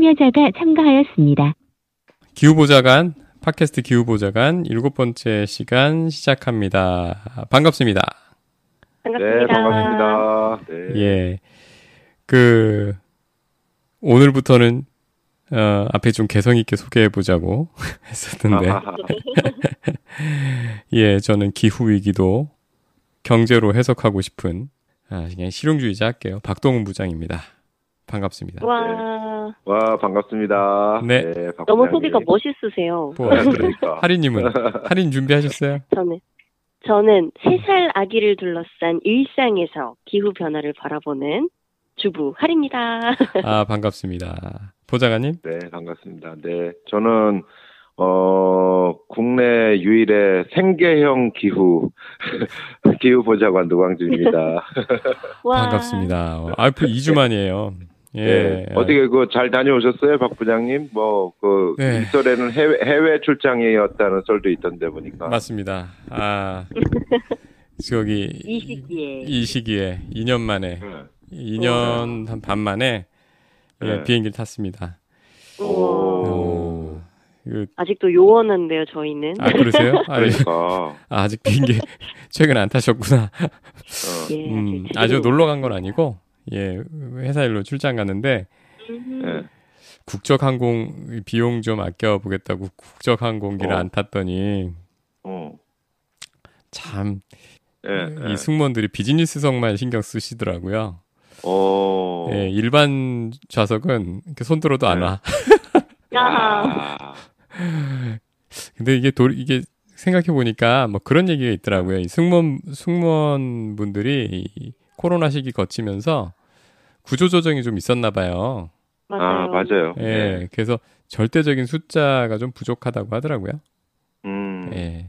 참여자가 참가하였습니다. 기후보좌관, 팟캐스트 기후보좌관 일곱 번째 시간 시작합니다. 반갑습니다. 반갑습니다. 네, 반갑습니다. 네. 예. 그, 오늘부터는, 어, 앞에 좀 개성있게 소개해보자고 했었는데. 예, 저는 기후위기도 경제로 해석하고 싶은, 아, 그냥 실용주의자 할게요. 박동훈 부장입니다. 반갑습니다. 와. 네. 와, 반갑습니다. 네. 네 너무 소개가 멋있으세요. 뭐, 그러니까. 할인님은? 할인 준비하셨어요? 저는, 저는 세살 아기를 둘러싼 일상에서 기후 변화를 바라보는 주부 할입니다. 아, 반갑습니다. 보좌관님? 네, 반갑습니다. 네, 저는 어, 국내 유일의 생계형 기후, 기후 보좌관 노광준입니다. 반갑습니다. 알프 2주 만이에요. 예. 네. 어떻게 그 잘 다녀오셨어요, 박 부장님? 뭐, 그, 네. 일설에는 해외, 해외 출장이었다는 설도 있던데 보니까. 맞습니다. 아, 저기. 이 시기에. 이 시기에, 2년 만에. 네. 2년 한 반 만에 네. 비행기를 탔습니다. 오. 그, 아직도 요원한데요, 저희는. 아, 그러세요? 아, 그러니까. 아, 직 비행기 최근에 안 타셨구나. 어. 예, 음, 아주 놀러 간 건 아니고, 예, 회사 일로 출장 갔는데, 예. 국적 항공 비용 좀 아껴 보겠다고 국적 항공기를 어. 안 탔더니, 어. 참, 예, 이 예. 승무원들이 비즈니스석만 신경 쓰시더라고요. 어. 예, 일반 좌석은 이렇게 손 들어도 안 네. 와. 야. 근데 이게 도, 이게 생각해 보니까 뭐 그런 얘기가 있더라고요. 이 승무원 승무원 분들이 코로나 시기 거치면서 구조 조정이 좀 있었나 봐요. 맞아요. 아, 맞아요. 예. 네. 그래서 절대적인 숫자가 좀 부족하다고 하더라고요. 음. 예.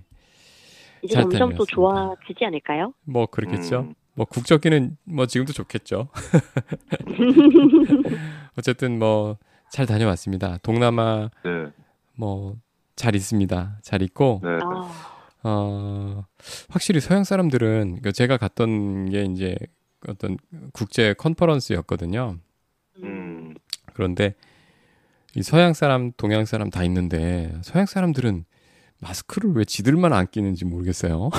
이제 점점 또 좋아지지 않을까요? 뭐 그렇겠죠. 음. 뭐 국적기는 뭐 지금도 좋겠죠. 어쨌든 뭐 잘 다녀왔습니다. 동남아 네. 뭐잘 있습니다. 잘 있고 네. 아. 어 확실히 서양 사람들은 그러니까 제가 갔던 게 이제 어떤 국제 컨퍼런스였거든요. 음. 그런데 이 서양 사람, 동양 사람 다 있는데 서양 사람들은 마스크를 왜 지들만 안 끼는지 모르겠어요.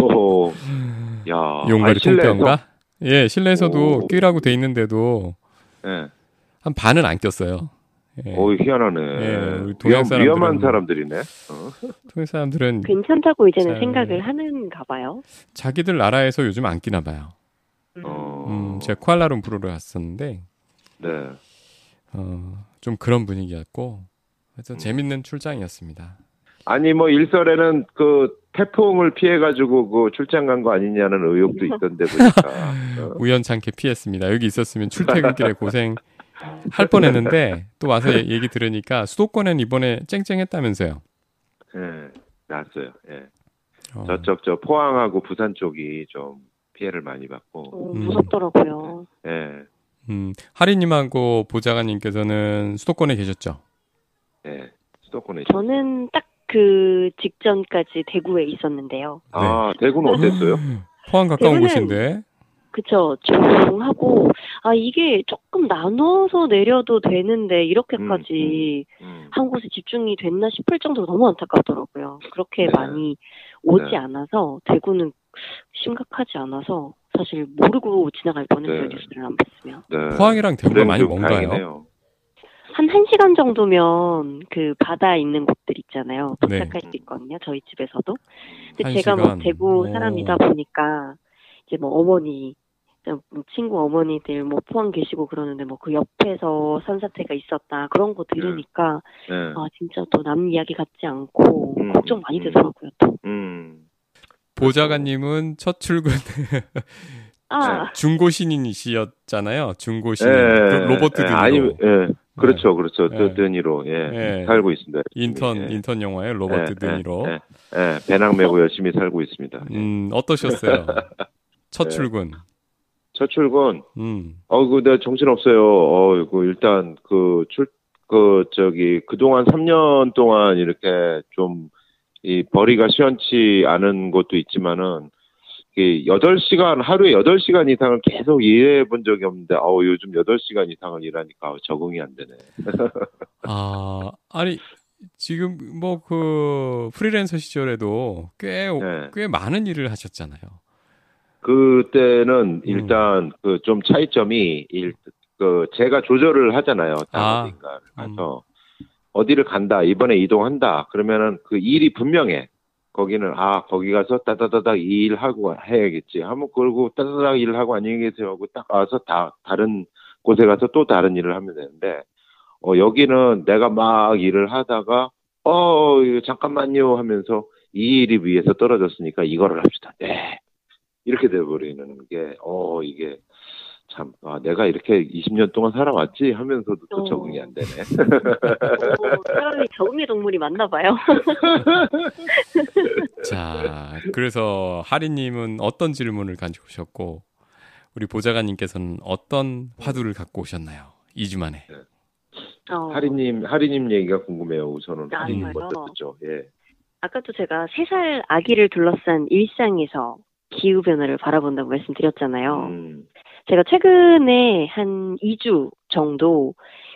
오, 야, 용가리 통뼈인가? 예, 실내에서도 오. 끼라고 돼 있는데도 예. 한 반은 안 꼈어요. 예. 오, 희한하네. 예, 동양 사람 위험한 사람들이네. 어. 동양 사람들은 괜찮다고 이제는 자, 생각을 하는가 봐요. 자기들 나라에서 요즘 안 끼나 봐요. 음. 어. 음, 제가 쿠알라룸푸르를 갔었는데, 네. 어, 좀 그런 분위기였고, 그래서 음. 재밌는 출장이었습니다. 아니 뭐 일설에는 그 태풍을 피해 가지고 그 출장 간 거 아니냐는 의혹도 있던데 보니까 어. 우연찮게 피했습니다. 여기 있었으면 출퇴근길에 고생 할 뻔했는데 또 와서 얘기 들으니까 수도권엔 이번에 쨍쨍했다면서요. 예, 네, 났어요. 예. 어. 저쪽 저 포항하고 부산 쪽이 좀 피해를 많이 받고 어, 무섭더라고요. 예. 네. 음, 하리님하고 보좌관님께서는 수도권에 계셨죠? 네, 수도권에. 저는 딱 그 직전까지 대구에 있었는데요. 아, 네. 대구는 어땠어요? 포항 가까운 곳인데. 그쵸. 조용하고, 아, 이게 조금 나눠서 내려도 되는데, 이렇게까지 음, 음, 음. 한 곳에 집중이 됐나 싶을 정도로 너무 안타깝더라고요. 그렇게 네. 많이 오지 네. 않아서, 대구는 심각하지 않아서, 사실 모르고 지나갈 뻔했어요, 네. 뉴스를 안 봤으면. 네. 포항이랑 대구가 많이 먼가요? 다행이네요. 한 1시간 정도면 그 바다 있는 곳들 있잖아요. 도착할 네. 수 있거든요. 저희 집에서도. 근데 제가 뭐 대구 사람이다 보니까 이제 뭐 어머니 친구 어머니들 뭐 포항 계시고 그러는데 뭐 그 옆에서 산사태가 있었다 그런 거 들으니까 네. 네. 아 진짜 또 남 이야기 같지 않고 음, 걱정 많이 음, 되더라고요 또. 음. 보좌관님은 첫 출근 아. 중고 신인이시였잖아요. 중고 신인. 예, 그 로버트 드니로. 아니, 예. 그렇죠, 그렇죠. 예. 드니로 예. 예. 살고 있습니다. 인턴 예. 인턴 영화에 로버트 예, 드니로. 예, 예. 배낭 메고 열심히 살고 있습니다. 음, 어떠셨어요? 첫 출근. 첫 출근. 음. 어, 그, 내가 정신 없어요. 어, 그, 일단, 그, 출, 그, 저기, 그동안 3년 동안 이렇게 좀, 이, 벌이가 시원치 않은 것도 있지만은, 여덟 시간 하루에 여덟 시간 이상을 계속 일해 본 적이 없는데 어우 요즘 여덟 시간 이상을 일하니까 적응이 안 되네. 아, 아니 지금 뭐 그 프리랜서 시절에도 꽤꽤 네. 꽤 많은 일을 하셨잖아요. 그때는 음. 일단 음. 그 그좀 차이점이 일, 그 제가 조절을 하잖아요. 아, 어딘가 가서 음. 어디를 간다 이번에 이동한다 그러면은 그 일이 분명해. 거기는 아 거기 가서 따다다닥 일하고 해야겠지. 하면 그러고 따다다닥 일하고 안녕히 계세요 하고 딱 와서 다 다른 곳에 가서 또 다른 일을 하면 되는데 어 여기는 내가 막 일을 하다가 어 잠깐만요 하면서 이 일이 위에서 떨어졌으니까 이거를 합시다. 네. 이렇게 돼버리는 게 어 이게 참, 아, 내가 이렇게 20년 동안 살아왔지 하면서도 또 어. 적응이 안 되네. 오, 사람이 적응의 동물이 맞나 봐요. 자, 그래서 하리님은 어떤 질문을 가지고 오셨고, 우리 보좌관님께서는 어떤 화두를 갖고 오셨나요? 2주 만에. 네. 어. 하리님, 하리님 얘기가 궁금해요. 우선은 아, 하리님 먼저 듣죠. 예. 아까도 제가 3살 아기를 둘러싼 일상에서 기후 변화를 바라본다고 말씀드렸잖아요. 음. 제가 최근에 한 2주 정도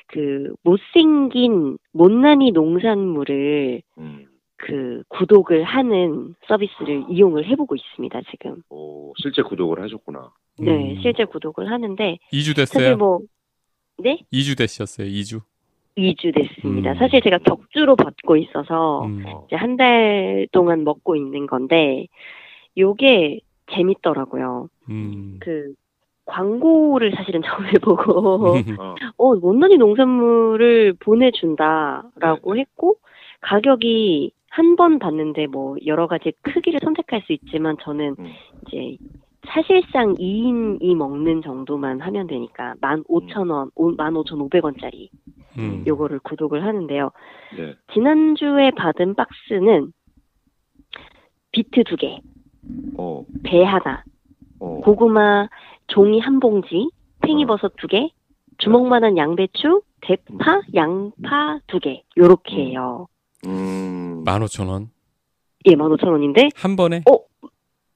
그 못생긴 못난이 농산물을 음. 그 구독을 하는 서비스를 이용을 해보고 있습니다 지금. 오 실제 구독을 하셨구나. 네, 음. 실제 구독을 하는데. 2주 됐어요. 사실 뭐 네? 2주 되셨어요. 2주. 2주 됐습니다. 음. 사실 제가 격주로 받고 있어서 음. 이제 한 달 동안 먹고 있는 건데 요게 재밌더라고요. 음. 그 광고를 사실은 처음 해보고 어, 어 못난이 농산물을 보내준다라고 네. 했고 가격이 한 번 봤는데 뭐 여러 가지 크기를 선택할 수 있지만 저는 음. 이제 사실상 2인이 먹는 정도만 하면 되니까 15,000원, 음. 15,500원짜리 음. 요거를 구독을 하는데요. 네. 지난주에 받은 박스는 비트 두 개, 어. 배 하나, 어. 고구마 종이 한 봉지, 팽이버섯 두 개, 주먹만한 양배추, 대파, 양파 두 개, 요렇게 해요. 음. 15,000원? 예, 15,000원인데. 한 번에? 어,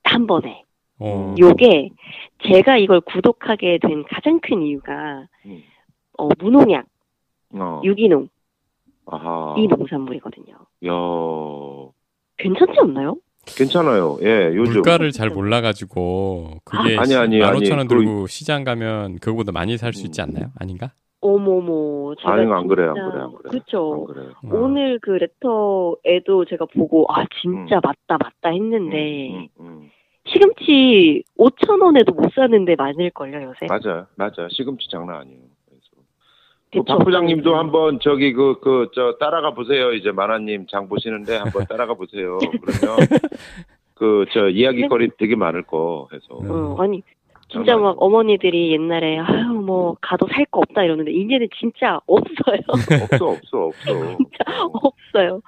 한 번에. 어. 요게 제가 이걸 구독하게 된 가장 큰 이유가 음. 어, 무농약, 어. 유기농 아하. 이 농산물이거든요. 야. 괜찮지 않나요? 괜찮아요. 예, 요즘 물가를 잘 몰라가지고 그게 아, 아니 아니 15,000원 들고 그... 시장 가면 그거보다 많이 살 수 있지 않나요? 아닌가? 어머머. 아니 안 그래요, 안 그래요, 안 그래요. 그쵸. 안 오늘 그 레터에도 제가 보고 아 진짜 음. 맞다 맞다 했는데 음, 음, 음. 시금치 5천 원에도 못 사는데 많을 걸요 요새. 맞아요, 맞아요. 시금치 장난 아니에요. 그 박 부장님도 한번 저기 그 그 저 따라가 보세요. 이제 만화님 장 보시는데 한번 따라가 보세요. 그러면 그 저 이야기거리 네? 되게 많을 거 해서. 어, 아니 진짜 막 어머니들이 옛날에 아유 뭐 가도 살 거 없다 이러는데 이제는 진짜 없어요. 없어 없어 없어. 진짜 없어요.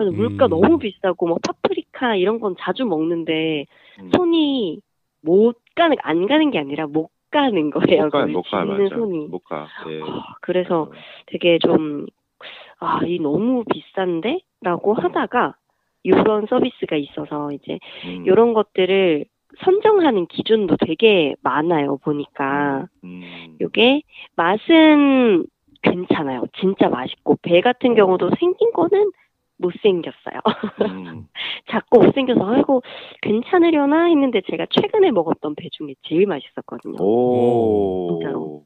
음. 물가 너무 비싸고 뭐 파프리카 이런 건 자주 먹는데 음. 손이 못 가는 안 가는 게 아니라 못 가는 거예요. 못 가, 못 가, 맞아. 손이. 못 가. 예. 아, 그래서 되게 좀, 아, 이 너무 비싼데? 라고 하다가, 이런 서비스가 있어서 이제, 음. 이런 것들을 선정하는 기준도 되게 많아요, 보니까. 음. 요게, 맛은 괜찮아요. 진짜 맛있고, 배 같은 경우도 생긴 거는 못생겼어요. 음. 자꾸 못생겨서 아이고 괜찮으려나 했는데 제가 최근에 먹었던 배 중에 제일 맛있었거든요. 오. 진짜로.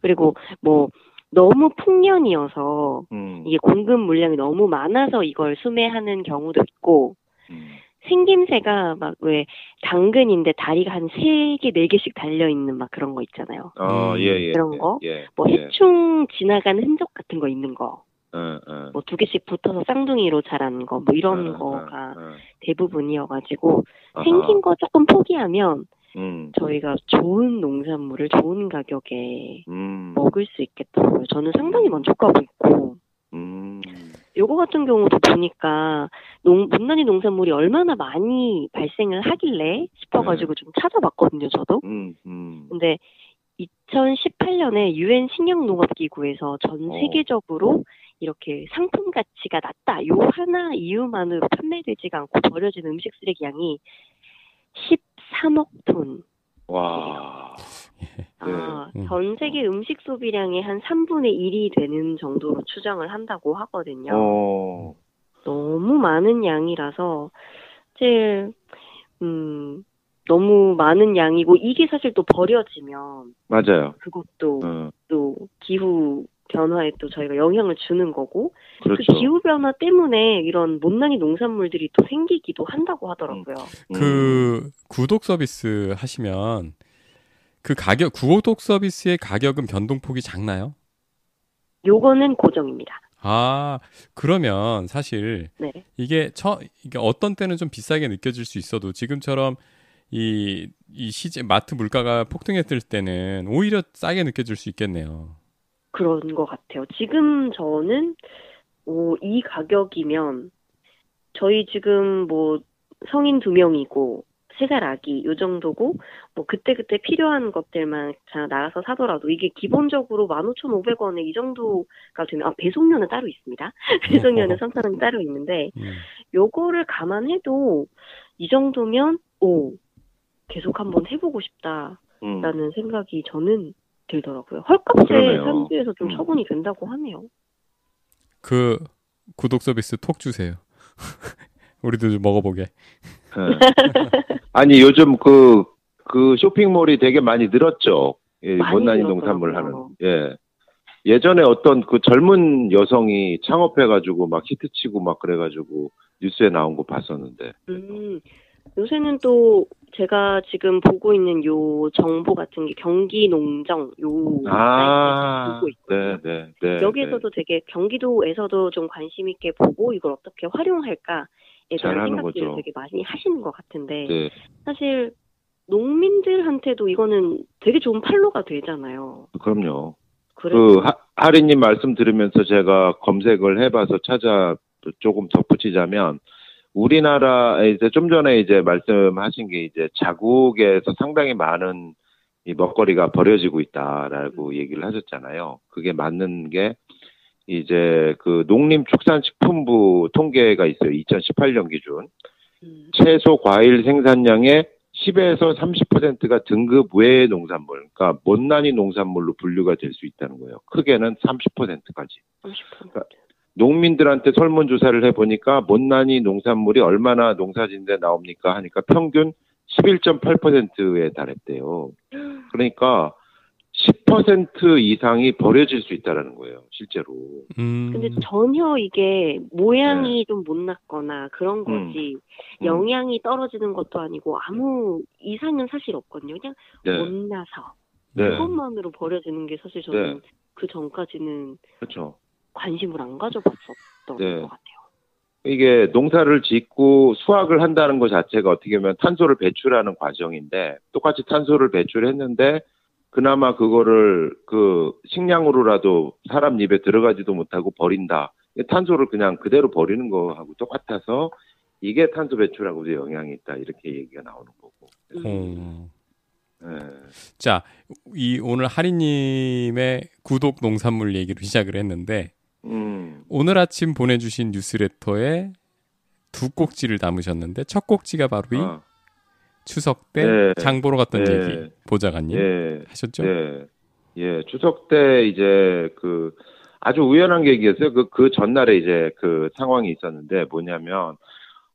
그리고 뭐 너무 풍년이어서 음. 이게 공급 물량이 너무 많아서 이걸 수매하는 경우도 있고 음. 생김새가 막 왜 당근인데 다리가 한 세 개, 네 개씩 달려 있는 막 그런 거 있잖아요. 어, 예, 예. 그런 거. 예, 예, 뭐 해충 지나가는 흔적 같은 거 있는 거. 뭐 두 개씩 붙어서 쌍둥이로 자란 거, 뭐 이런 거가 대부분이어가지고 생긴 거 조금 포기하면 음. 저희가 좋은 농산물을 좋은 가격에 음. 먹을 수 있겠더라고요. 저는 상당히 만족하고 있고. 음. 요거 같은 경우도 보니까 농, 못난이 농산물이 얼마나 많이 발생을 하길래 싶어가지고 네. 좀 찾아봤거든요, 저도. 음, 음. 근데 2018년에 유엔 식량농업기구에서 전 어. 세계적으로 어. 이렇게 상품 가치가 낮다. 요 하나 이유만으로 판매되지가 않고 버려지는 음식 쓰레기 양이 3억 톤. 와. 아, 네. 전 세계 음식 소비량의 한 3분의 1이 되는 정도로 추정을 한다고 하거든요. 어. 너무 많은 양이라서 제일 음 너무 많은 양이고 이게 사실 또 버려지면 맞아요. 그것도 어. 또 기후 변화에 또 저희가 영향을 주는 거고 그 그렇죠. 그 기후 변화 때문에 이런 못난이 농산물들이 또 생기기도 한다고 하더라고요. 음. 그 구독 서비스 하시면 그 가격 구독 서비스의 가격은 변동폭이 작나요? 요거는 고정입니다. 아, 그러면 사실 네. 이게 처 이게 어떤 때는 좀 비싸게 느껴질 수 있어도 지금처럼 이, 이 시제 마트 물가가 폭등했을 때는 오히려 싸게 느껴질 수 있겠네요. 그런 것 같아요. 지금 저는 오, 이 가격이면 저희 지금 뭐 성인 두 명이고 세 살 아기 요 정도고 뭐 그때 그때 필요한 것들만 자 나가서 사더라도 이게 기본적으로 15,500원에 이 정도가 되면 아 배송료는 따로 있습니다. 배송료는 3,000원이 따로 있는데 음. 요거를 감안해도 이 정도면 오 계속 한번 해보고 싶다라는 음. 생각이 저는 들더라고요. 헐값에 현지에서 좀 음. 처분이 된다고 하네요. 그 구독 서비스 톡 주세요. 우리도 좀 먹어보게. 네. 아니 요즘 그, 그 쇼핑몰이 되게 많이 늘었죠. 예, 못난이 농산물 하는. 예. 예전에 어떤 그 젊은 여성이 창업해가지고 막 히트치고 막 그래가지고 뉴스에 나온 거 봤었는데. 음, 요새는 또 제가 지금 보고 있는 요 정보 같은 게 경기 농정 요 아, 보고 있거든요. 네, 네, 네, 여기에서도 네. 되게 경기도에서도 좀 관심 있게 보고 이걸 어떻게 활용할까에 대한 생각들을 거죠. 되게 많이 하시는 것 같은데 네. 사실 농민들한테도 이거는 되게 좋은 팔로가 되잖아요. 그럼요. 그 하, 하리님 말씀 들으면서 제가 검색을 해봐서 찾아 조금 덧붙이자면 우리나라 이제 좀 전에 이제 말씀하신 게 이제 자국에서 상당히 많은 이 먹거리가 버려지고 있다라고 얘기를 하셨잖아요. 그게 맞는 게 이제 그 농림축산식품부 통계가 있어요. 2018년 기준. 음. 채소 과일 생산량의 10에서 30%가 등급 외의 농산물, 그러니까 못난이 농산물로 분류가 될 수 있다는 거예요. 크게는 30%까지. 30%. 그러니까 농민들한테 설문조사를 해보니까 못난이 농산물이 얼마나 농사진데 나옵니까 하니까 평균 11.8%에 달했대요. 그러니까 10% 이상이 버려질 수 있다라는 거예요, 실제로. 음. 근데 전혀 이게 모양이 네. 좀 못났거나 그런 음. 거지, 음. 영양이 떨어지는 것도 아니고 아무 이상은 사실 없거든요. 그냥 네. 못나서. 네. 그것만으로 버려지는 게 사실 저는 네. 그 전까지는 그렇죠. 관심을 안 가져봤었던 네. 것 같아요. 이게 농사를 짓고 수확을 한다는 것 자체가 어떻게 보면 탄소를 배출하는 과정인데 똑같이 탄소를 배출했는데 그나마 그거를 그 식량으로라도 사람 입에 들어가지도 못하고 버린다. 탄소를 그냥 그대로 버리는 거하고 똑같아서 이게 탄소 배출하고도 영향이 있다 이렇게 얘기가 나오는 거고. 음. 네. 자, 이 오늘 하리님의 구독 농산물 얘기로 시작을 했는데 음. 오늘 아침 보내주신 뉴스레터에 두 꼭지를 담으셨는데 첫 꼭지가 바로 이 아. 추석 때 네. 장보러 갔던 네. 얘기 보좌관님 네. 하셨죠? 네. 예, 추석 때 이제 그 아주 우연한 계기였어요. 그, 그 전날에 이제 그 상황이 있었는데 뭐냐면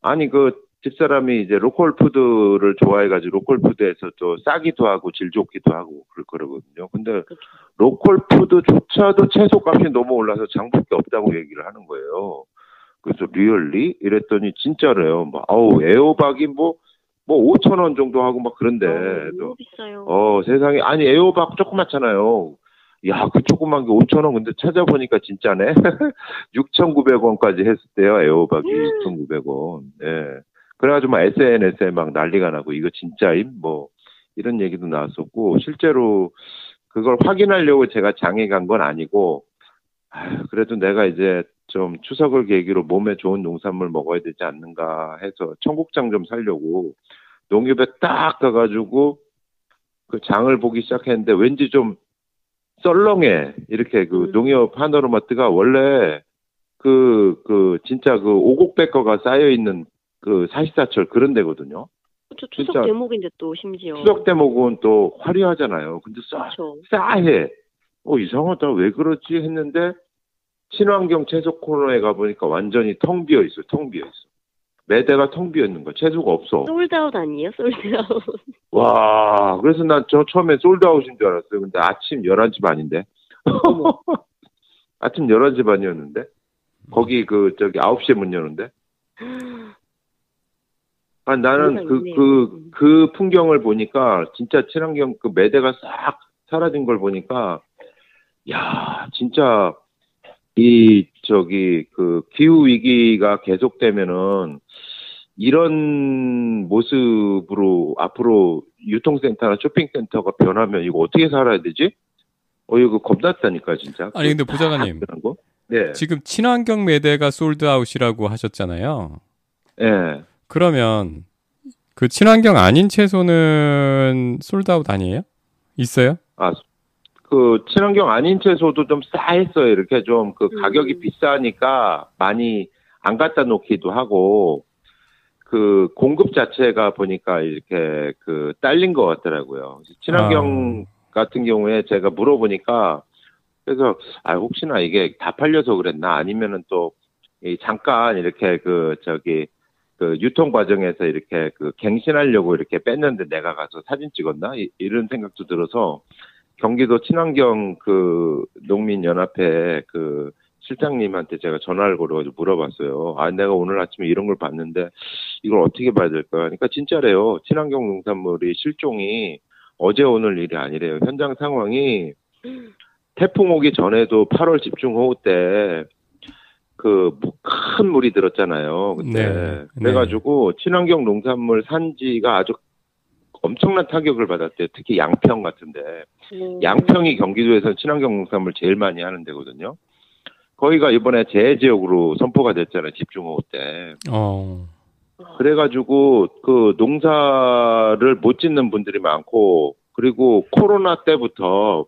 아니 그 집사람이 이제 로컬 푸드를 좋아해가지고 로컬 푸드에서 또 싸기도 하고 질 좋기도 하고 그럴 거거든요. 근데 그렇죠. 로컬 푸드조차도 채소값이 너무 올라서 게 없다고 얘기를 하는 거예요. 그래서 really 이랬더니 진짜래요. 뭐 아우 애호박이 뭐뭐 뭐 5천 뭐원 정도 하고 막 그런데 어, 너무 비싸요. 어 세상에 아니 애호박 조그맣잖아요. 야, 그 조그만 게 5,000원, 근데 찾아보니까 진짜네. 6,900원까지 했을 때요, 에어박이 6,900원. 예. 그래가지고 막 SNS에 막 난리가 나고 이거 진짜임 뭐 이런 얘기도 나왔었고 실제로 그걸 확인하려고 제가 장에 간 건 아니고 아, 그래도 내가 이제 좀 추석을 계기로 몸에 좋은 농산물 먹어야 되지 않는가 해서 청국장 좀 살려고 농협에 딱 가가지고 그 장을 보기 시작했는데 왠지 좀 썰렁해 이렇게 그 음. 농협 하나로마트가 원래 그, 그, 진짜 그 오곡백과가 쌓여 있는 그 사시사철 그런 데거든요. 그렇죠. 추석 대목인데 또 심지어. 추석 대목은 또 화려하잖아요. 근데 싸, 그렇죠. 싸해. 어, 이상하다. 왜 그렇지? 했는데, 친환경 채소 코너에 가보니까 완전히 텅 비어 있어요. 텅 비어 있어. 매대가 텅 비어 있는 거. 채소가 없어. sold out 아니에요? sold out. 와, 그래서 난 저 처음에 솔드아웃인 줄 알았어요. 근데 아침 11시 반인데. 아침 11시 반이었는데. 거기 그, 저기 9시에 문 여는데. 아, 나는 그, 그, 음. 그 풍경을 보니까 진짜 친환경 그 매대가 싹 사라진 걸 보니까 야, 진짜 이 저기 그 기후 위기가 계속되면은 이런 모습으로 앞으로 유통센터나 쇼핑센터가 변하면 이거 어떻게 살아야 되지? 어 이거 겁났다니까 진짜. 아니 근데 부장관님. 네. 지금 친환경 매대가 sold out이라고 하셨잖아요. 네. 그러면 그 친환경 아닌 채소는 sold out 아니에요? 있어요? 아, 그 친환경 아닌 채소도 좀 싸했어요. 이렇게 좀 그 가격이 음. 비싸니까 많이 안 갖다 놓기도 하고 그 공급 자체가 보니까 이렇게 그 딸린 것 같더라고요. 친환경 아. 같은 경우에 제가 물어보니까 그래서 아 혹시나 이게 다 팔려서 그랬나 아니면은 또 이 잠깐 이렇게 그 저기 그 유통 과정에서 이렇게 그 갱신하려고 이렇게 뺐는데 내가 가서 사진 찍었나 이, 런 생각도 들어서 경기도 친환경 그 농민 연합회 그 실장님한테 제가 전화를 걸어가지고 물어봤어요. 아, 내가 오늘 아침에 이런 걸 봤는데 이걸 어떻게 봐야 될까? 그러니까 진짜래요. 친환경 농산물이 실종이 어제 오늘 일이 아니래요. 현장 상황이 태풍 오기 전에도 8월 집중호우 때 그 큰 물이 들었잖아요. 그때 네. 그래가지고 네. 친환경 농산물 산지가 아주 엄청난 타격을 받았대요. 특히 양평 같은데 음. 양평이 경기도에서 친환경 농산물 제일 많이 하는 데거든요. 거기가 이번에 재해 지역으로 선포가 됐잖아요. 집중호우 때. 어. 그래가지고 그 농사를 못 짓는 분들이 많고 그리고 코로나 때부터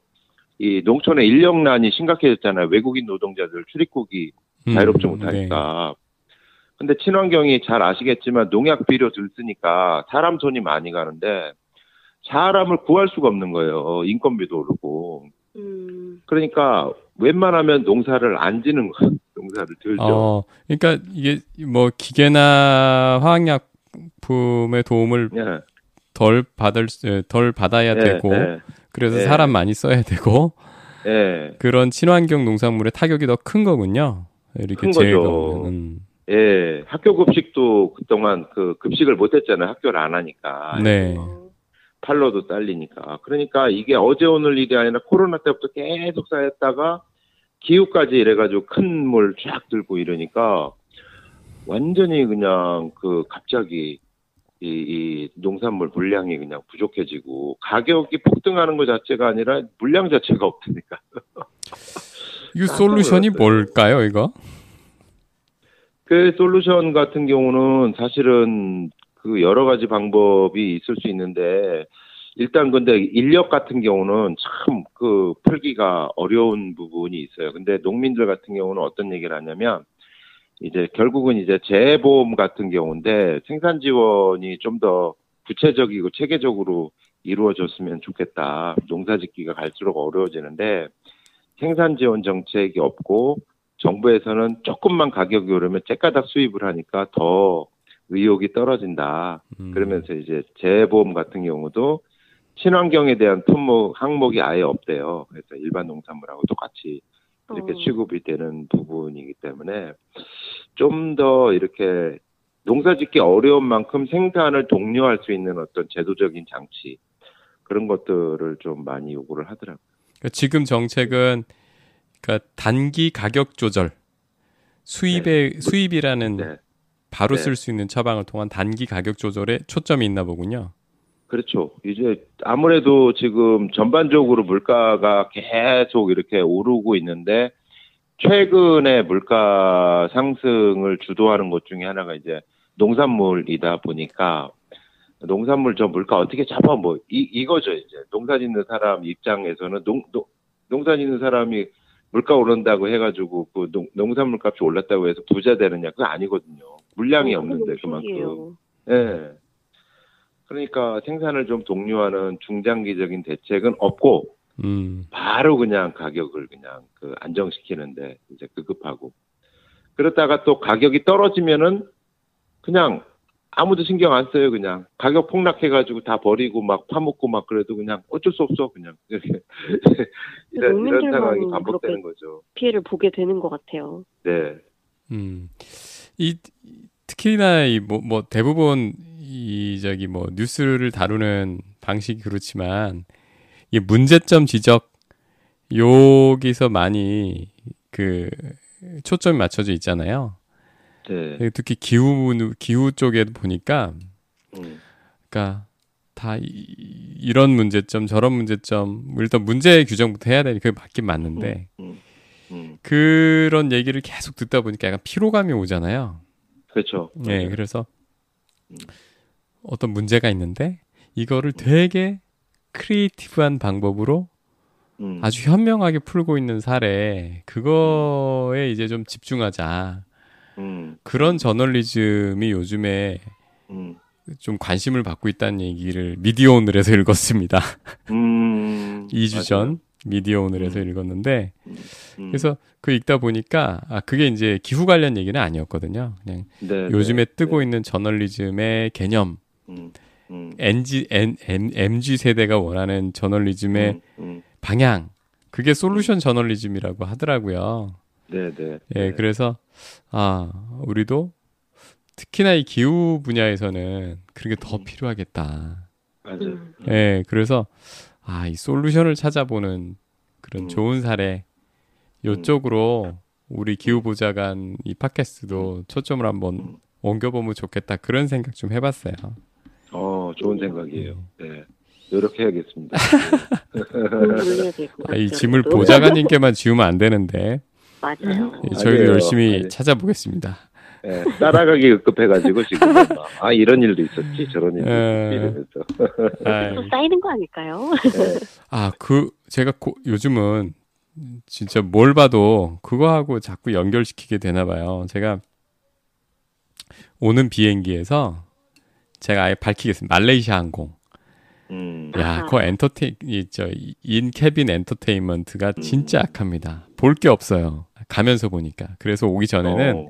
이 농촌의 인력난이 심각해졌잖아요. 외국인 노동자들 출입국이 음, 자유롭지 음, 못하니까. 네. 근데 친환경이 잘 아시겠지만 농약 비료 들 쓰니까 사람 손이 많이 가는데 사람을 구할 수가 없는 거예요. 인건비도 오르고. 음. 그러니까 웬만하면 농사를 안 지는 거야. 농사를 들죠. 어, 그러니까 이게 뭐 기계나 화학약품의 도움을 네. 덜 받을 덜 받아야 네, 되고 네. 그래서 네. 사람 많이 써야 되고 네. 그런 친환경 농산물의 타격이 더 큰 거군요. 이렇게 제가 음. 예, 학교 급식도 그동안 그 급식을 못 했잖아요. 학교를 안 하니까. 네. 팔로도 딸리니까. 그러니까 이게 어제 오늘 일이 아니라 코로나 때부터 계속 쌓였다가 기후까지 이래가지고 큰 물 쫙 들고 이러니까 완전히 그냥 그 갑자기 이, 이 농산물 물량이 그냥 부족해지고 가격이 폭등하는 것 자체가 아니라 물량 자체가 없으니까. 이 솔루션이 뭘까요, 이거? 그 솔루션 같은 경우는 사실은 그 여러 가지 방법이 있을 수 있는데 일단 근데 인력 같은 경우는 참 그 풀기가 어려운 부분이 있어요. 근데 농민들 같은 경우는 어떤 얘기를 하냐면 이제 결국은 이제 재보험 같은 경우인데 생산 지원이 좀 더 구체적이고 체계적으로 이루어졌으면 좋겠다. 농사 짓기가 갈수록 어려워지는데 생산 지원 정책이 없고 정부에서는 조금만 가격이 오르면 째까닥 수입을 하니까 더 의욕이 떨어진다. 음. 그러면서 이제 재보험 같은 경우도 친환경에 대한 품목 항목이 아예 없대요. 그래서 일반 농산물하고 똑같이 이렇게 어. 취급이 되는 부분이기 때문에 좀 더 이렇게 농사짓기 어려운 만큼 생산을 독려할 수 있는 어떤 제도적인 장치 그런 것들을 좀 많이 요구를 하더라고요. 그러니까 지금 정책은 그러니까 단기 가격 조절 수입의 네. 수입이라는 네. 바로 네. 쓸수 있는 처방을 통한 단기 가격 조절에 초점이 있나 보군요. 그렇죠. 이제 아무래도 지금 전반적으로 물가가 계속 이렇게 오르고 있는데 최근에 물가 상승을 주도하는 것 중에 하나가 이제 농산물이다 보니까 농산물 저 물가 어떻게 잡아 뭐 이, 이거죠 이제 농사 짓는 사람 입장에서는 농, 농 농사 짓는 사람이 물가 오른다고 해가지고 그 농, 농산물 값이 올랐다고 해서 부자 되느냐 그거 아니거든요. 물량이 어, 없는데 그만큼. 예. 그러니까 생산을 좀 독려하는 중장기적인 대책은 없고 음. 바로 그냥 가격을 그냥 그 안정시키는데 이제 급급하고 그러다가 또 가격이 떨어지면은 그냥 아무도 신경 안 써요 그냥 가격 폭락해가지고 다 버리고 막 파먹고 막 그래도 그냥 어쩔 수 없어 그냥 이런, 이런 상황이 반복되는 거죠. 피해를 보게 되는 것 같아요. 네. 음. 이 특히나 이뭐 뭐 대부분 이 저기 뭐 뉴스를 다루는 방식이 그렇지만 이 문제점 지적 여기서 많이 그 초점이 맞춰져 있잖아요. 네. 특히 기후 기후 쪽에 보니까 음. 그러니까 다 이, 런 문제점 저런 문제점 일단 문제 규정부터 해야 되니 그게 맞긴 맞는데 음. 음. 음. 그런 얘기를 계속 듣다 보니까 약간 피로감이 오잖아요. 그렇죠. 네, 그래서 음. 어떤 문제가 있는데 이거를 되게 creative한 방법으로 음. 아주 현명하게 풀고 있는 사례 그거에 이제 좀 집중하자. 음. 그런 저널리즘이 요즘에 음. 좀 관심을 받고 있다는 얘기를 미디어 오늘에서 읽었습니다. 음. 2주 전 미디어 오늘에서 음. 읽었는데 음. 음. 그래서 그 읽다 보니까 아 그게 이제 기후 관련 얘기는 아니었거든요. 그냥 네, 요즘에 네, 뜨고 네. 있는 저널리즘의 개념 음. NG, N, M, MG 세대가 원하는 저널리즘의 음, 음. 방향 그게 솔루션 저널리즘이라고 하더라고요. 네, 네. 예, 네. 그래서 아 우리도 특히나 이 기후 분야에서는 그런 게 더 필요하겠다. 맞아요. 예, 그래서 아 이 솔루션을 찾아보는 그런 음. 좋은 사례 요쪽으로 우리 기후 보좌관 이 팟캐스트도 초점을 한번 옮겨보면 좋겠다 그런 생각 좀 해봤어요. 어, 좋은 생각이에요. 네. 노력해야겠습니다. 아, 이 짐을 보좌관님께만 지우면 안 되는데. 맞아요. 예, 저희도 아니에요. 열심히 아니. 찾아보겠습니다. 네, 따라가기 급급해가지고 지금 아 이런 일도 있었지 저런 일도 에... 있었지 이러면서 쌓이는 거 아닐까요? 네. 아그 제가 고, 요즘은 진짜 뭘 봐도 그거하고 자꾸 연결시키게 되나 봐요. 제가 오는 비행기에서 제가 아예 밝히겠습니다. 말레이시아 항공. 음. 야, 그 엔터테인 이저 인캐빈 엔터테인먼트가 음. 진짜 약합니다. 볼 게 없어요. 가면서 보니까. 그래서 오기 전에는 어.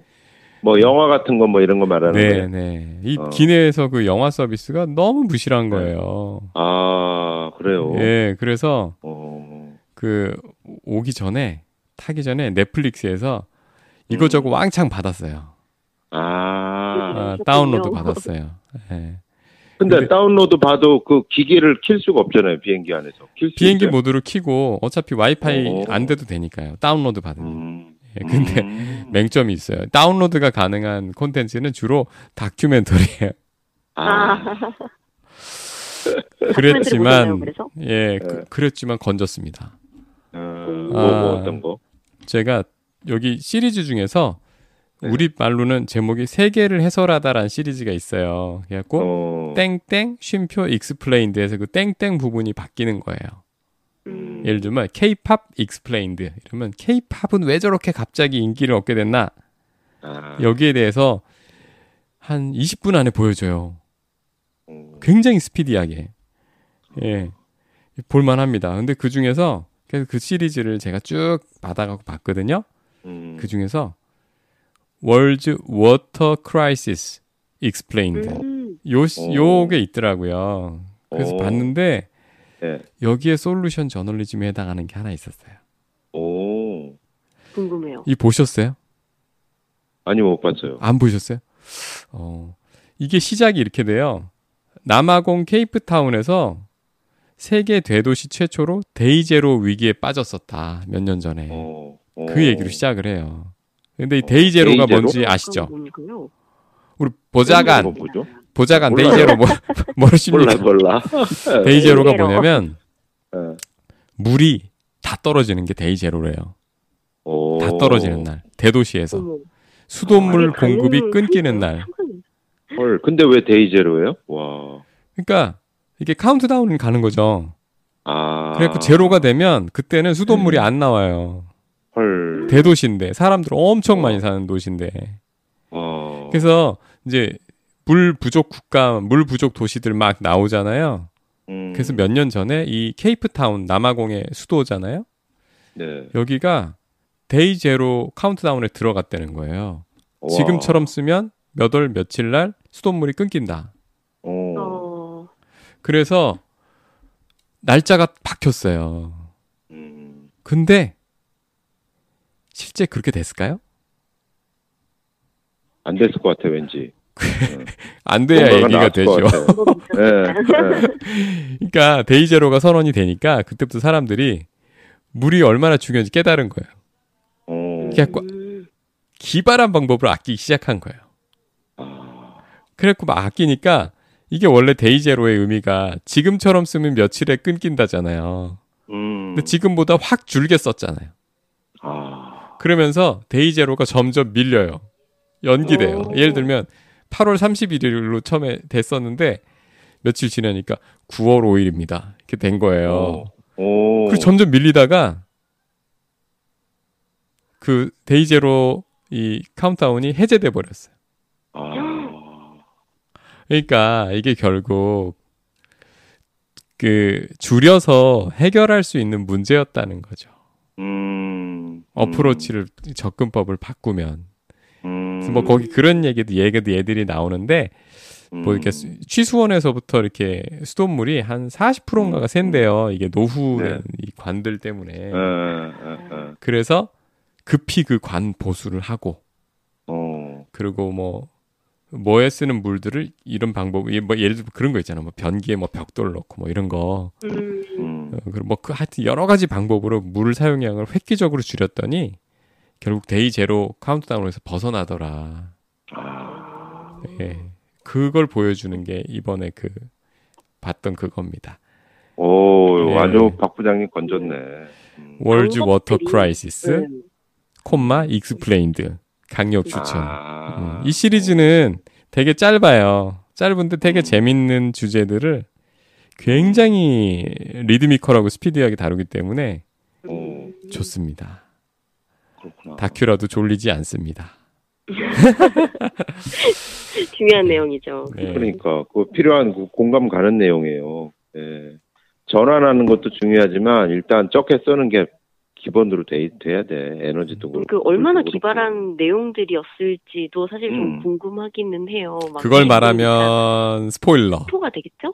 뭐 영화 같은 거 뭐 이런 거 말하는 네, 거예요. 네. 이 어. 기내에서 그 영화 서비스가 너무 부실한 네. 거예요. 아, 그래요. 예, 그래서 어. 그 오기 전에 타기 전에 넷플릭스에서 이거저거 음. 왕창 받았어요. 아, 아 다운로드 받았어요. 네. 근데, 근데, 다운로드 받아도 그 기기를 킬 수가 없잖아요 비행기 안에서. 비행기 모드로 키고 어차피 와이파이 오. 안 돼도 되니까요. 다운로드 받으면. 음. 예, 근데 음. 맹점이 있어요. 다운로드가 가능한 콘텐츠는 주로 다큐멘터리예요. 아. 그랬지만 예, 그, 네. 랬지만 건졌습니다. 음, 뭐, 뭐 어떤 거? 제가 여기 시리즈 중에서 네. 우리 말로는 제목이 세계를 해설하다라는 시리즈가 있어요. 그래갖고 어... 땡땡 쉼표 Explained 해서 그 땡땡 부분이 바뀌는 거예요. 음... 예를 들면 K-pop Explained 이러면 K-팝은 왜 저렇게 갑자기 인기를 얻게 됐나? 아... 여기에 대해서 한 20분 안에 보여줘요. 음... 굉장히 스피디하게. 예. 볼만합니다. 근데 그 중에서 그 시리즈를 제가 쭉 받아갖고 봤거든요. 음... 그 중에서 World Water Crisis Explained. 음. 요, 요게 있더라고요. 그래서 오. 봤는데, 네. 여기에 솔루션 저널리즘에 해당하는 게 하나 있었어요. 오. 궁금해요. 이 보셨어요? 아니, 못 봤어요. 안 보셨어요? 어. 이게 시작이 이렇게 돼요. 남아공 케이프타운에서 세계 대도시 최초로 데이제로 위기에 빠졌었다. 몇 년 전에. 오. 오. 그 얘기로 시작을 해요. 근데 이 Day Zero가 Day Zero? 뭔지 아시죠? 우리 보좌관 보좌관 Day Zero 뭐 모르십니까? 몰라 몰라. Day Zero가 뭐냐면 네. 물이 다 떨어지는 게 Day Zero래요. 다 떨어지는 날 대도시에서 수돗물 아, 공급이 끊기는 날. 헐, 근데 왜 Day Zero예요? 와. 그러니까 이게 카운트다운이 가는 거죠. 아. 그래갖고 제로가 되면 그때는 수돗물이 음. 안 나와요. 헐. 대도시인데 사람들 엄청 많이 사는 도시인데. 어. 그래서 이제 물 부족 국가, 물 부족 도시들 막 나오잖아요. 음. 그래서 몇 년 전에 이 케이프타운 남아공의 수도잖아요. 네. 여기가 Day Zero 카운트다운에 들어갔다는 거예요. 와. 지금처럼 쓰면 몇 월 며칠 날 수돗물이 끊긴다. 오. 어. 그래서 날짜가 바뀌었어요. 음. 근데 실제 그렇게 됐을까요? 안 됐을 것 같아 왠지. 안 돼야 얘기가 되죠. 네, 네. 그러니까 데이제로가 선언이 되니까 그때부터 사람들이 물이 얼마나 중요한지 깨달은 거예요. 어... 그래갖고 기발한 방법으로 아끼기 시작한 거예요. 아... 그래갖고 막 아끼니까 이게 원래 데이제로의 의미가 지금처럼 쓰면 며칠에 끊긴다잖아요. 음... 근데 지금보다 확 줄게 썼잖아요. 아... 그러면서 데이제로가 점점 밀려요. 연기돼요. 오... 예를 들면 8월 31일로 처음에 됐었는데 며칠 지나니까 9월 5일입니다. 이렇게 된 거예요. 오. 그리고 점점 밀리다가 그 데이제로 이 카운트다운이 해제돼 버렸어요. 아. 그러니까 이게 결국 그 줄여서 해결할 수 있는 문제였다는 거죠. 음, 어프로치를 접근법을 바꾸면 음. 뭐 거기 그런 얘기도 얘기도 얘들이 나오는데 뭐 이렇게 음. 취수원에서부터 이렇게 수돗물이 한 40%인가가 샌대요. 이게 노후 네. 이 관들 때문에. 어, 어, 어. 그래서 급히 그 관 보수를 하고. 어. 그리고 뭐 뭐에 쓰는 물들을 이런 방법, 뭐 예를 들어 그런 거 있잖아. 뭐 변기에 뭐 벽돌 넣고 뭐 이런 거. 음. 어, 그리고 뭐 그 하여튼 여러 가지 방법으로 물 사용량을 획기적으로 줄였더니 결국 Day Zero 카운트다운에서 벗어나더라. 아... 예. 그걸 보여주는 게 이번에 그 봤던 그겁니다. 오, 예. 아주 박 부장님 건졌네. World's Water Crisis, 콤마 Explained 강력 추천. 아... 음, 이 시리즈는 되게 짧아요. 짧은데 되게 음. 재밌는 주제들을 굉장히 리드미컬하고 스피디하게 다루기 때문에 오. 좋습니다. 그렇구나. 다큐라도 졸리지 않습니다. 중요한 내용이죠. 네. 그러니까 그 필요한 그 공감 가는 내용이에요. 네. 전환하는 것도 중요하지만 일단 적게 쓰는 게 기본으로 돼, 돼야 돼. 에너지도 그렇고. 그 얼마나 기발한 내용들이었을지도 사실 좀 음. 궁금하기는 해요. 그걸 말하면 스포일러. 스포가 되겠죠?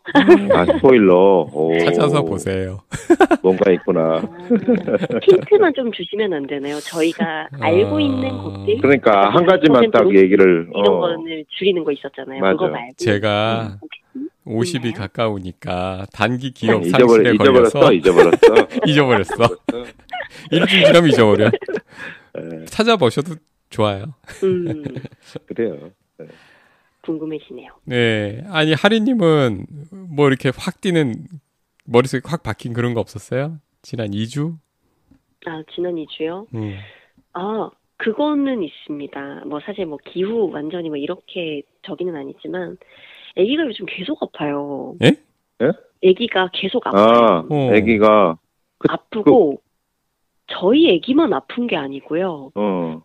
아, 스포일러. 오. 찾아서 보세요. 뭔가 있구나. 아, 힌트만 좀 주시면 안 되나요? 저희가 아... 알고 있는 것들. 그러니까 한 가지만 딱 얘기를. 이런 어. 거는 줄이는 거 있었잖아요. 맞아. 그거 말고. 제가 음, 50이 가까우니까 단기 기억 네, 상실에 잊어버렸, 걸려서 잊어버렸어. 잊어버렸어. 일주일 지나면 잊어버려. 네. 찾아보셔도 좋아요. 음. 그래요. 네. 궁금해지네요. 네. 아니, 하리님은 뭐 이렇게 확 뛰는 머릿속에 확 박힌 그런 거 없었어요? 지난 2주? 아, 지난 2주요? 음. 아, 그거는 있습니다. 뭐 사실 뭐 기후 완전히 뭐 이렇게 저기는 아니지만 아기가 요즘 계속 아파요. 예? 예? 아기가 계속 아파요. 아, 아기가 그, 아프고 그... 저희 아기만 아픈 게 아니고요. 어.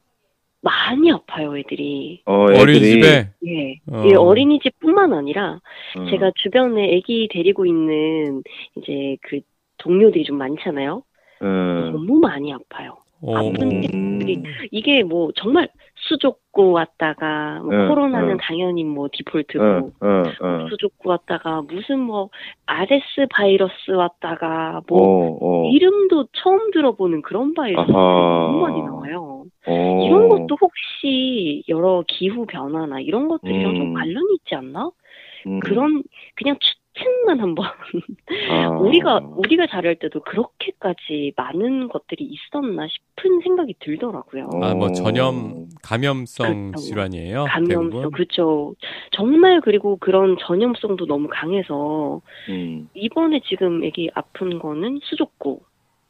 많이 아파요, 애들이. 어, 어린이집에? 예. 어. 예, 어린이집뿐만 아니라 어. 제가 주변에 아기 데리고 있는 이제 그 동료들이 좀 많잖아요. 음. 너무 많이 아파요. 아픈 게 이게 뭐 정말 수족구 왔다가 뭐 응, 코로나는 응. 당연히 뭐 디폴트고 응, 수족구 왔다가 무슨 뭐 RS 바이러스 왔다가 뭐 어, 어. 이름도 처음 들어보는 그런 바이러스 너무 많이 나와요. 어. 이런 것도 혹시 여러 기후 변화나 이런 것들이랑 음. 좀 관련이 있지 않나? 음. 그런 그냥 추, 층만 한번 아. 우리가 우리가 자랄 때도 그렇게까지 많은 것들이 있었나 싶은 생각이 들더라고요. 아 뭐 전염 감염성 그렇죠. 질환이에요. 감염성 그렇죠. 정말 그리고 그런 전염성도 너무 강해서 음. 이번에 지금 애기 아픈 거는 수족구.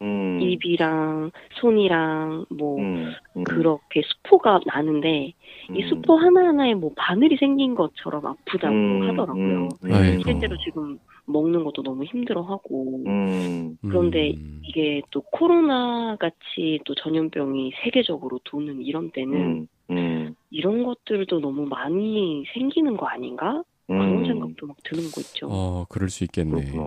음. 입이랑 손이랑 뭐 음. 음. 그렇게 수포가 나는데 이 음. 수포 하나하나에 뭐 바늘이 생긴 것처럼 아프다고 음. 하더라고요. 음. 실제로 지금 먹는 것도 너무 힘들어하고 그런데 이게 또 코로나 같이 또 전염병이 세계적으로 도는 이런 때는 음. 이런 것들도 너무 많이 생기는 거 아닌가? 그런 음. 생각도 막 드는 거 있죠. 어, 그럴 수 있겠네. 그렇구나.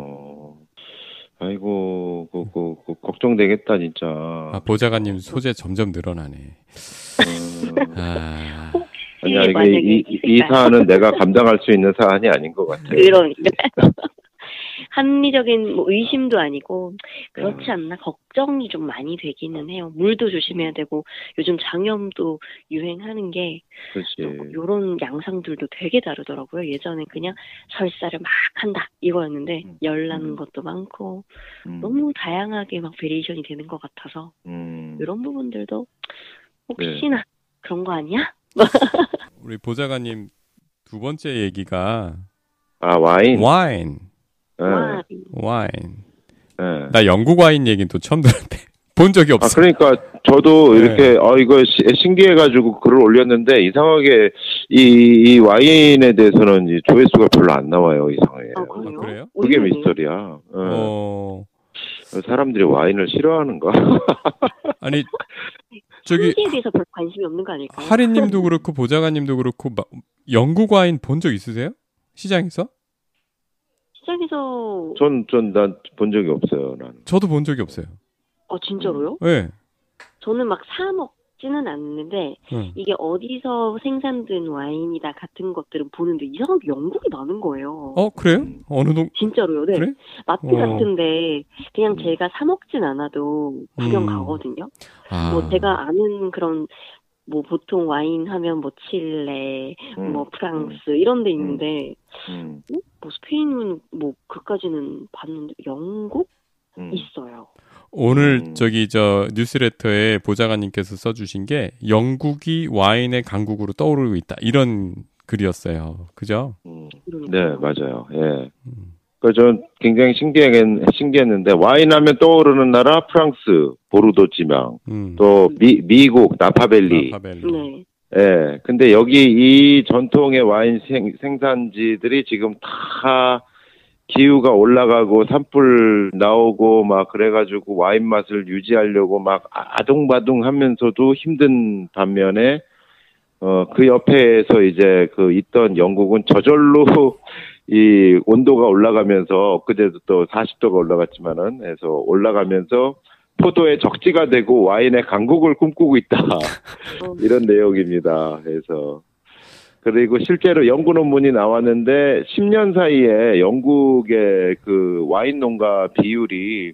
아이고, 그, 그, 그, 걱정되겠다, 진짜. 아, 보좌관님 소재 점점 늘어나네. 음. 아. 아니야, 이게 이, 이, 이 사안은 내가 감당할 수 있는 사안이 아닌 것 같아요. 그러니까. 합리적인 뭐 의심도 아니고 그렇지 음. 않나 걱정이 좀 많이 되기는 해요. 물도 조심해야 되고 요즘 장염도 유행하는 게 이런 양상들도 되게 다르더라고요. 예전에 그냥 설사를 막 한다 이거였는데 음. 열 나는 음. 것도 많고 음. 너무 다양하게 막 variation이 되는 것 같아서 음. 이런 부분들도 혹시나 네. 그런 거 아니야? 우리 보좌관님 두 번째 얘기가 아 와인 와인 네. 와인. 네. 나 영국 와인 얘기는 또 처음 들었는데 본 적이 없어. 아, 그러니까 저도 네. 이렇게 어 이거 시, 신기해가지고 글을 올렸는데 이상하게 이, 이 와인에 대해서는 이 조회수가 별로 안 나와요 이상하게. 아, 그래요? 아, 그래요? 그게 미스터리야. 네. 어... 사람들이 와인을 싫어하는가? 아니 저기 에 대해서 별 관심이 없는 거 아닐까요? 하리님도 그렇고 보좌관님도 그렇고 영국 와인 본 적 있으세요? 시장에서? 시장에서 전, 전, 난 본 적이 없어요, 나는. 저도 본 적이 없어요. 어, 진짜로요? 네. 저는 막 사 먹지는 않는데, 네. 이게 어디서 생산된 와인이다 같은 것들은 보는데, 이상하게 영국이 많은 거예요. 어, 그래요? 어느 동, 진짜로요, 네. 그래? 마트 어. 같은데, 그냥 음. 제가 사 먹진 않아도 구경 음. 가거든요. 아. 뭐 제가 아는 그런 뭐 보통 와인 하면 뭐 칠레, 음, 뭐 프랑스 음, 이런 데 있는데 음, 어? 뭐 스페인은 뭐 그까지는 봤는데 영국 음. 있어요. 오늘 음. 저기 저 뉴스레터에 보좌관님께서 써주신 게 영국이 와인의 강국으로 떠오르고 있다 이런 글이었어요. 그죠? 음. 네 맞아요. 예. 그전 굉장히 신기했, 신기했는데 와인 하면 떠오르는 나라 프랑스 보르도 지방 음. 또 미, 미국 나파밸리. 나파밸리. 네. 예. 근데 여기 이 전통의 와인 생, 생산지들이 지금 다 기후가 올라가고 산불 나오고 막 그래가지고 와인 맛을 유지하려고 막 아둥바둥 하면서도 힘든 반면에 어 그 옆에서 이제 그 있던 영국은 저절로 이 온도가 올라가면서 엊그제도 또 40도가 올라갔지만은 해서 올라가면서 포도의 적지가 되고 와인의 강국을 꿈꾸고 있다 이런 내용입니다. 그래서 그리고 실제로 연구 논문이 나왔는데 10년 사이에 영국의 그 와인 농가 비율이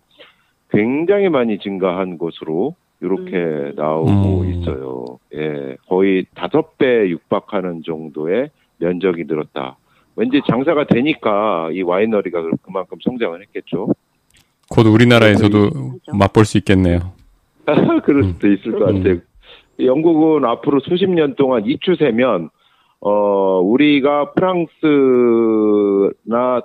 굉장히 많이 증가한 것으로 이렇게 음. 나오고 음. 있어요. 예, 거의 다섯 배 육박하는 정도의 면적이 늘었다. 왠지 장사가 되니까 이 와이너리가 그만큼 성장을 했겠죠. 곧 우리나라에서도 맛볼 수 있겠네요. 그럴 수도 있을 것 같아요. 영국은 앞으로 수십 년 동안 이 추세면 어 우리가 프랑스나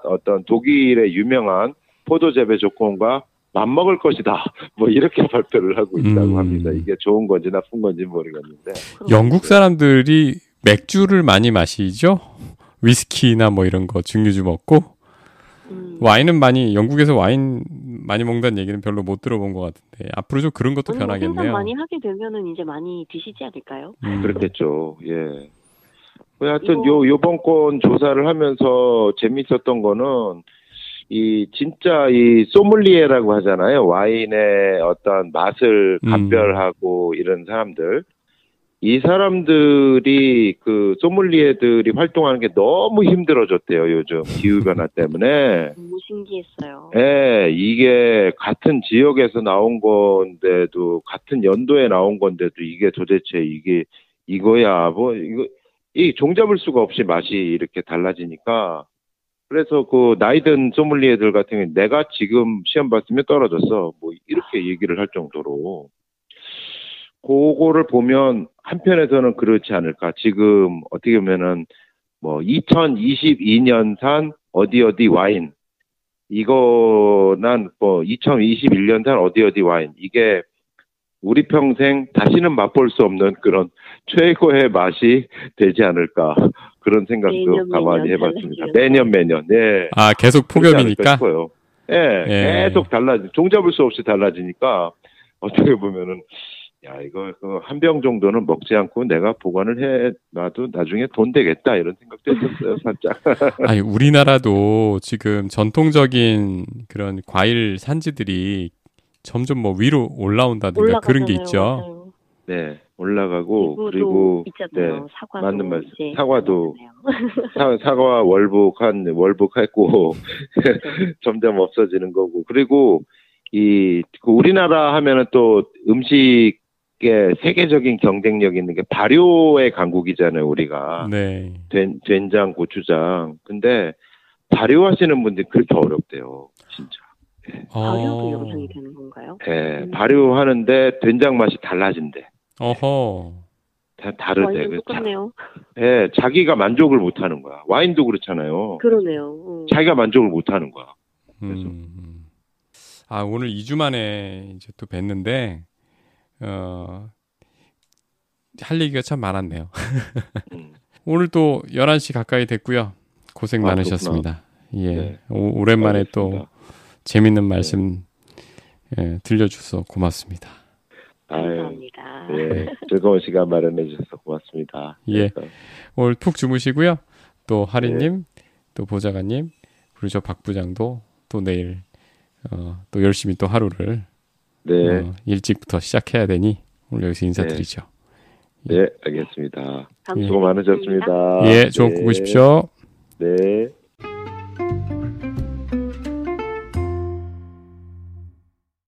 어떤 독일의 유명한 포도 재배 조건과 맞먹을 것이다. 뭐 이렇게 발표를 하고 있다고 음. 합니다. 이게 좋은 건지 나쁜 건지 모르겠는데. 영국 사람들이 맥주를 많이 마시죠? 위스키나 뭐 이런 거 증류주 먹고 음. 와인은 많이 영국에서 와인 많이 먹는다는 얘기는 별로 못 들어본 것 같은데 앞으로 좀 그런 것도 변하겠네요. 생산 많이 하게 되면은 이제 많이 드시지 않을까요? 음. 그렇겠죠. 예. 하여튼 요 요번 건 조사를 하면서 재밌었던 거는 이 진짜 이 소믈리에라고 하잖아요. 와인의 어떤 맛을 음. 감별하고 음. 이런 사람들 이 사람들이 그 소믈리에들이 활동하는 게 너무 힘들어졌대요 요즘 기후 변화 때문에. 너무 신기했어요. 예, 이게 같은 지역에서 나온 건데도 같은 연도에 나온 건데도 이게 도대체 이게 이거야 뭐 이거 이 종잡을 수가 없이 맛이 이렇게 달라지니까 그래서 그 나이든 소믈리에들 같은 경우에 내가 지금 시험 봤으면 떨어졌어 뭐 이렇게 얘기를 할 정도로. 그거를 보면 한편에서는 그렇지 않을까. 지금 어떻게 보면은 뭐 2022년산 어디 어디 와인 이거 난 뭐 2021년산 어디 어디 와인 이게 우리 평생 다시는 맛볼 수 없는 그런 최고의 맛이 되지 않을까 그런 생각도 매년, 가만히 매년 해봤습니다. 매년 매년 네. 아 계속 폭염이니까. 예, 예, 계속 달라지 종잡을 수 없이 달라지니까 어떻게 보면은 야 이거 한 병 정도는 먹지 않고 내가 보관을 해놔도 나중에 돈 되겠다 이런 생각도 했었어요 살짝. 아니 우리나라도 지금 전통적인 그런 과일 산지들이 점점 뭐 위로 올라온다든가 그런 게 있죠. 맞아요. 네 올라가고 그리고 있잖아요. 네 사과도 맞는 말씀. 사과도 사, 사과 월북한 월북했고 점점 없어지는 거고 그리고 이그 우리나라 하면은 또 음식 게 세계적인 경쟁력 있는 게 발효의 강국이잖아요, 우리가. 네. 된, 된장, 고추장. 근데 발효하시는 분들이 그렇게 어렵대요, 진짜. 네. 발효도 영상이 되는 건가요? 네, 음. 발효하는데 된장 맛이 달라진대. 어허. 다 다르대. 그 똑같네요. 네, 자기가 만족을 못 하는 거야. 와인도 그렇잖아요. 그러네요. 음. 자기가 만족을 못 하는 거야. 그래서. 음. 아, 오늘 2주 만에 이제 또 뵀는데, 어, 할 얘기가 참 많았네요. 음. 오늘 또 11시 가까이 됐고요. 고생 아, 많으셨습니다. 그렇구나. 예. 네. 오, 랜만에 또 재밌는 네. 말씀 네. 예, 들려주셔서 고맙습니다. 감사합니다. 예, 즐거운 시간 마련해 주셔서 고맙습니다. 예. 오늘 푹 주무시고요. 또 하리님, 네. 또 보좌관님, 그리고 저 박 부장도 또 내일 어, 또 열심히 또 하루를 네. 어, 일찍부터 시작해야 되니 오늘 여기서 인사드리죠. 네, 네 알겠습니다. 수고 많으셨습니다. 예, 좋은 네. 꿈 꾸십시오. 네.